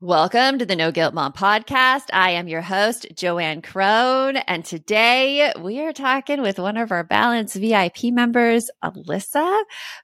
Welcome to the No Guilt Mom podcast. I am your host, JoAnn Crohn, and today we are talking with one of our Balance VIP members, Alyssa,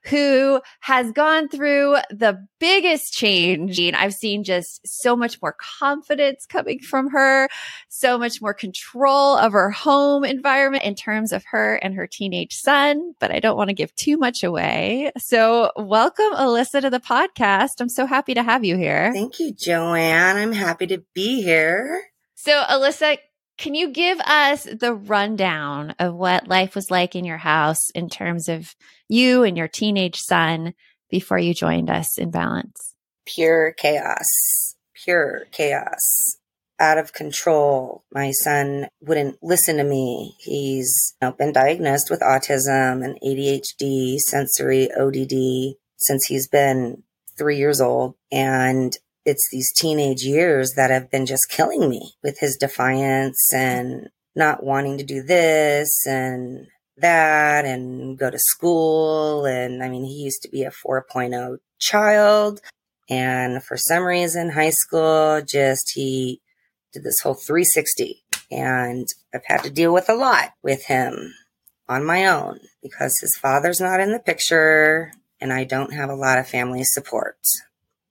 who has gone through the biggest change. I've seen just so much more confidence coming from her, so much more control of her home environment in terms of her and her teenage son, but I don't want to give too much away. So welcome, Alyssa, to the podcast. I'm so happy to have you here. Thank you, JoAnn. JoAnn. I'm happy to be here. So, Alyssa, can you give us the rundown of what life was like in your house in terms of you and your teenage son before you joined us in Balance? Pure chaos. Pure chaos. Out of control. My son wouldn't listen to me. He's been diagnosed with autism and ADHD, sensory ODD since he's been three years old. And it's these teenage years that have been just killing me with his defiance and not wanting to do this and that and go to school. And I mean, he used to be a 4.0 child. And for some reason, high school, just he did this whole 360. And I've had to deal with a lot with him on my own because his father's not in the picture and I don't have a lot of family support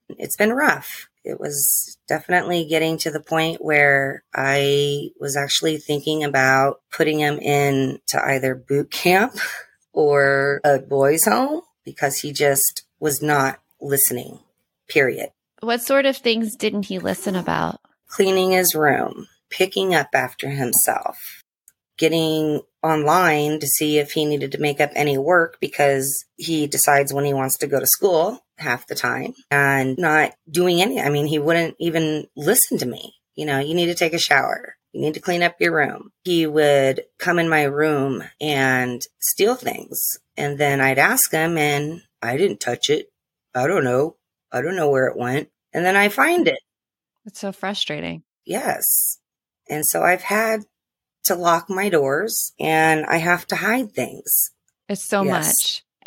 it's been rough. It was definitely getting to the point where I was actually thinking about putting him in to either boot camp or a boys' home because he just was not listening, period. What sort of things didn't he listen about? Cleaning his room, picking up after himself, getting online to see if he needed to make up any work because he decides when he wants to go to school half the time and not doing any. I mean, he wouldn't even listen to me. You know, you need to take a shower. You need to clean up your room. He would come in my room and steal things. And then I'd ask him and I didn't touch it. I don't know. I don't know where it went. And then I find it. It's so frustrating. Yes. And so I've had to lock my doors and I have to hide things. It's so yes. much.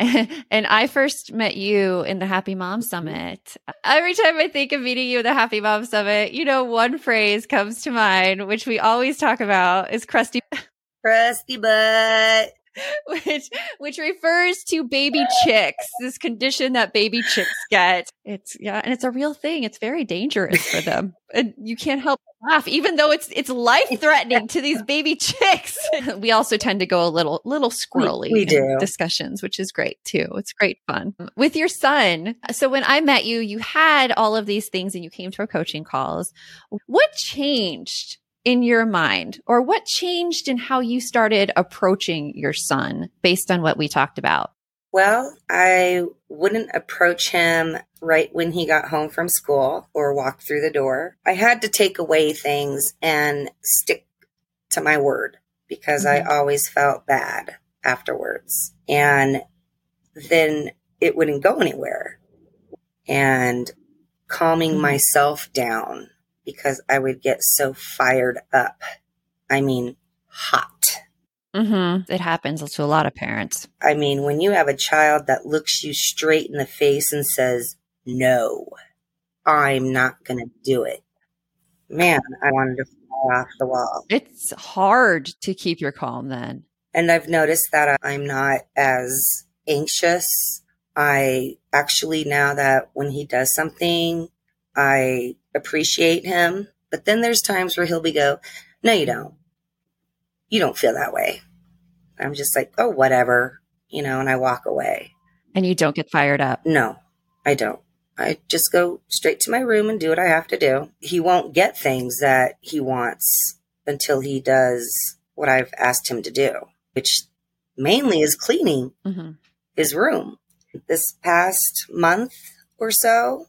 and I first met you in the Happy Mom Summit. Every time I think of meeting you at the Happy Mom Summit, you know, one phrase comes to mind, which we always talk about is crusty. Crusty butt. which which refers to baby chicks, this condition that baby chicks get. It's yeah, and it's a real thing. It's very dangerous for them. and you can't help laugh, even though it's it's life threatening to these baby chicks. we also tend to go a little little squirrely we, we discussions, which is great too. It's great fun. With your son, so when I met you, you had all of these things and you came to our coaching calls. What changed in your mind or what changed in how you started approaching your son based on what we talked about? Well, I wouldn't approach him right when he got home from school or walk through the door. I had to take away things and stick to my word because mm-hmm. I always felt bad afterwards. And then it wouldn't go anywhere. And calming mm-hmm. myself down because I would get so fired up. I mean, hot. Mm-hmm. It happens to a lot of parents. I mean, when you have a child that looks you straight in the face and says, no, I'm not going to do it. Man, I wanted to fall off the wall. It's hard to keep your calm then. And I've noticed that I'm not as anxious. I actually, now that when he does something, I appreciate him. But then there's times where he'll be go, no, you don't. You don't feel that way. I'm just like, oh, whatever, you know, and I walk away. And you don't get fired up? No, I don't. I just go straight to my room and do what I have to do. He won't get things that he wants until he does what I've asked him to do, which mainly is cleaning mm-hmm. his room. This past month or so,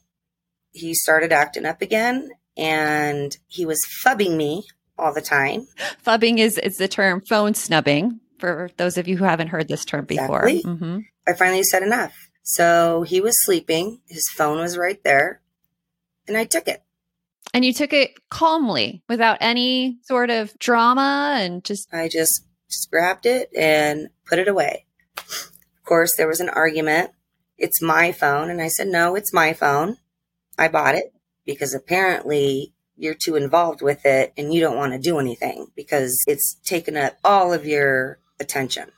he started acting up again and he was phubbing me all the time. Phubbing is, is the term phone snubbing for those of you who haven't heard this term before. Exactly. Mm-hmm. I finally said enough. So he was sleeping, his phone was right there, and I took it. And you took it calmly without any sort of drama and just. I just, just grabbed it and put it away. Of course, there was an argument. It's my phone. And I said, no, it's my phone. I bought it because apparently you're too involved with it and you don't want to do anything because it's taken up all of your attention.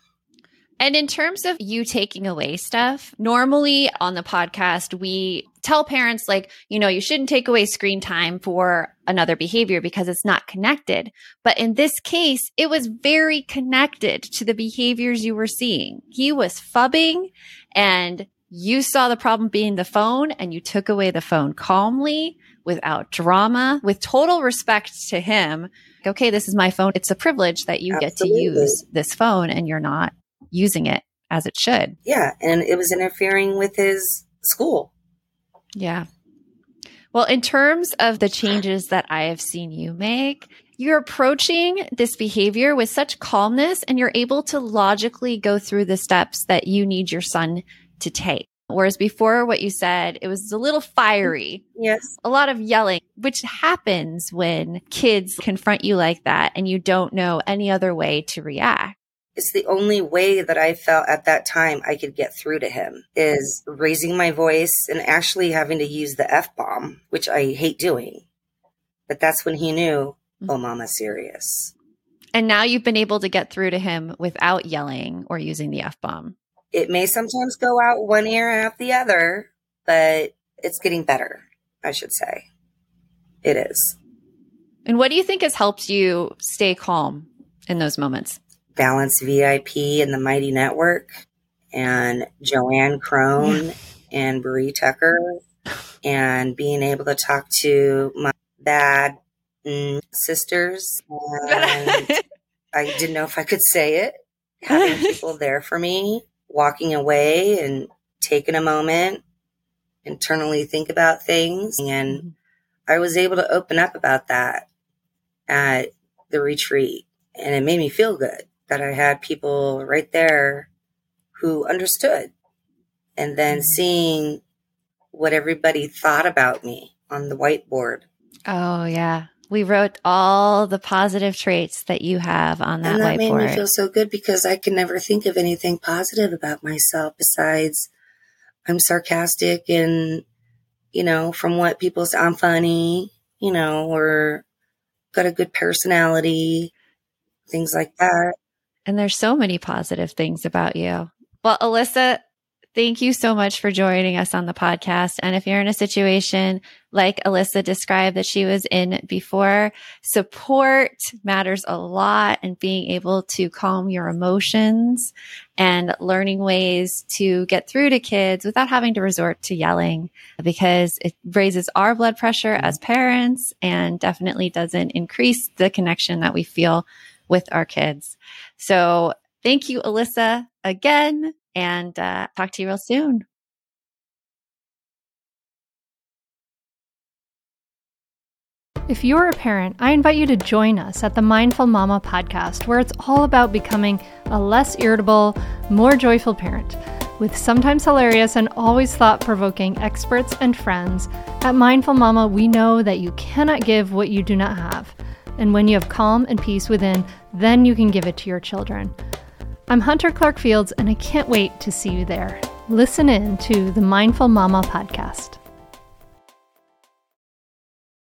And in terms of you taking away stuff, normally on the podcast, we tell parents, like, you know, you shouldn't take away screen time for another behavior because it's not connected. But in this case, it was very connected to the behaviors you were seeing. He was phubbing and you saw the problem being the phone and you took away the phone calmly without drama, with total respect to him. Okay, this is my phone. It's a privilege that you Absolutely. get to use this phone and you're not using it as it should. Yeah. And it was interfering with his school. Yeah. Well, in terms of the changes that I have seen you make, you're approaching this behavior with such calmness and you're able to logically go through the steps that you need your son to take. Whereas before, what you said, it was a little fiery. Yes. A lot of yelling, which happens when kids confront you like that and you don't know any other way to react it's the only way that I felt at that time I could get through to him is raising my voice and actually having to use the F bomb, which I hate doing. But that's when he knew, mm-hmm. oh, mama's serious. And now you've been able to get through to him without yelling or using the F bomb. It may sometimes go out one ear and out the other, but it's getting better, I should say. It is. And what do you think has helped you stay calm in those moments? Balance VIP and the Mighty Network, and JoAnn Crohn and Brie Tucker, and being able to talk to my bad mm, sisters. And I didn't know if I could say it. Having people there for me, walking away and taking a moment, internally think about things. And mm-hmm. I was able to open up about that at the retreat. And it made me feel good that I had people right there who understood. And then mm-hmm. seeing what everybody thought about me on the whiteboard. Oh, yeah. We wrote all the positive traits that you have on that, and that whiteboard. made me feel so good because I can never think of anything positive about myself besides I'm sarcastic and, you know, from what people say, I'm funny, you know, or got a good personality, things like that. And there's so many positive things about you. Well, Alyssa, Thank you so much for joining us on the podcast. And if you're in a situation like Alyssa described that she was in before, support matters a lot and being able to calm your emotions and learning ways to get through to kids without having to resort to yelling because it raises our blood pressure as parents and definitely doesn't increase the connection that we feel with our kids. So thank you, Alyssa, again and uh, talk to you real soon. If you're a parent, I invite you to join us at the Mindful Mama podcast, where it's all about becoming a less irritable, more joyful parent. With sometimes hilarious and always thought provoking experts and friends, at Mindful Mama, we know that you cannot give what you do not have. And when you have calm and peace within, then you can give it to your children. I'm Hunter Clark Fields, and I can't wait to see you there. Listen in to the Mindful Mama podcast.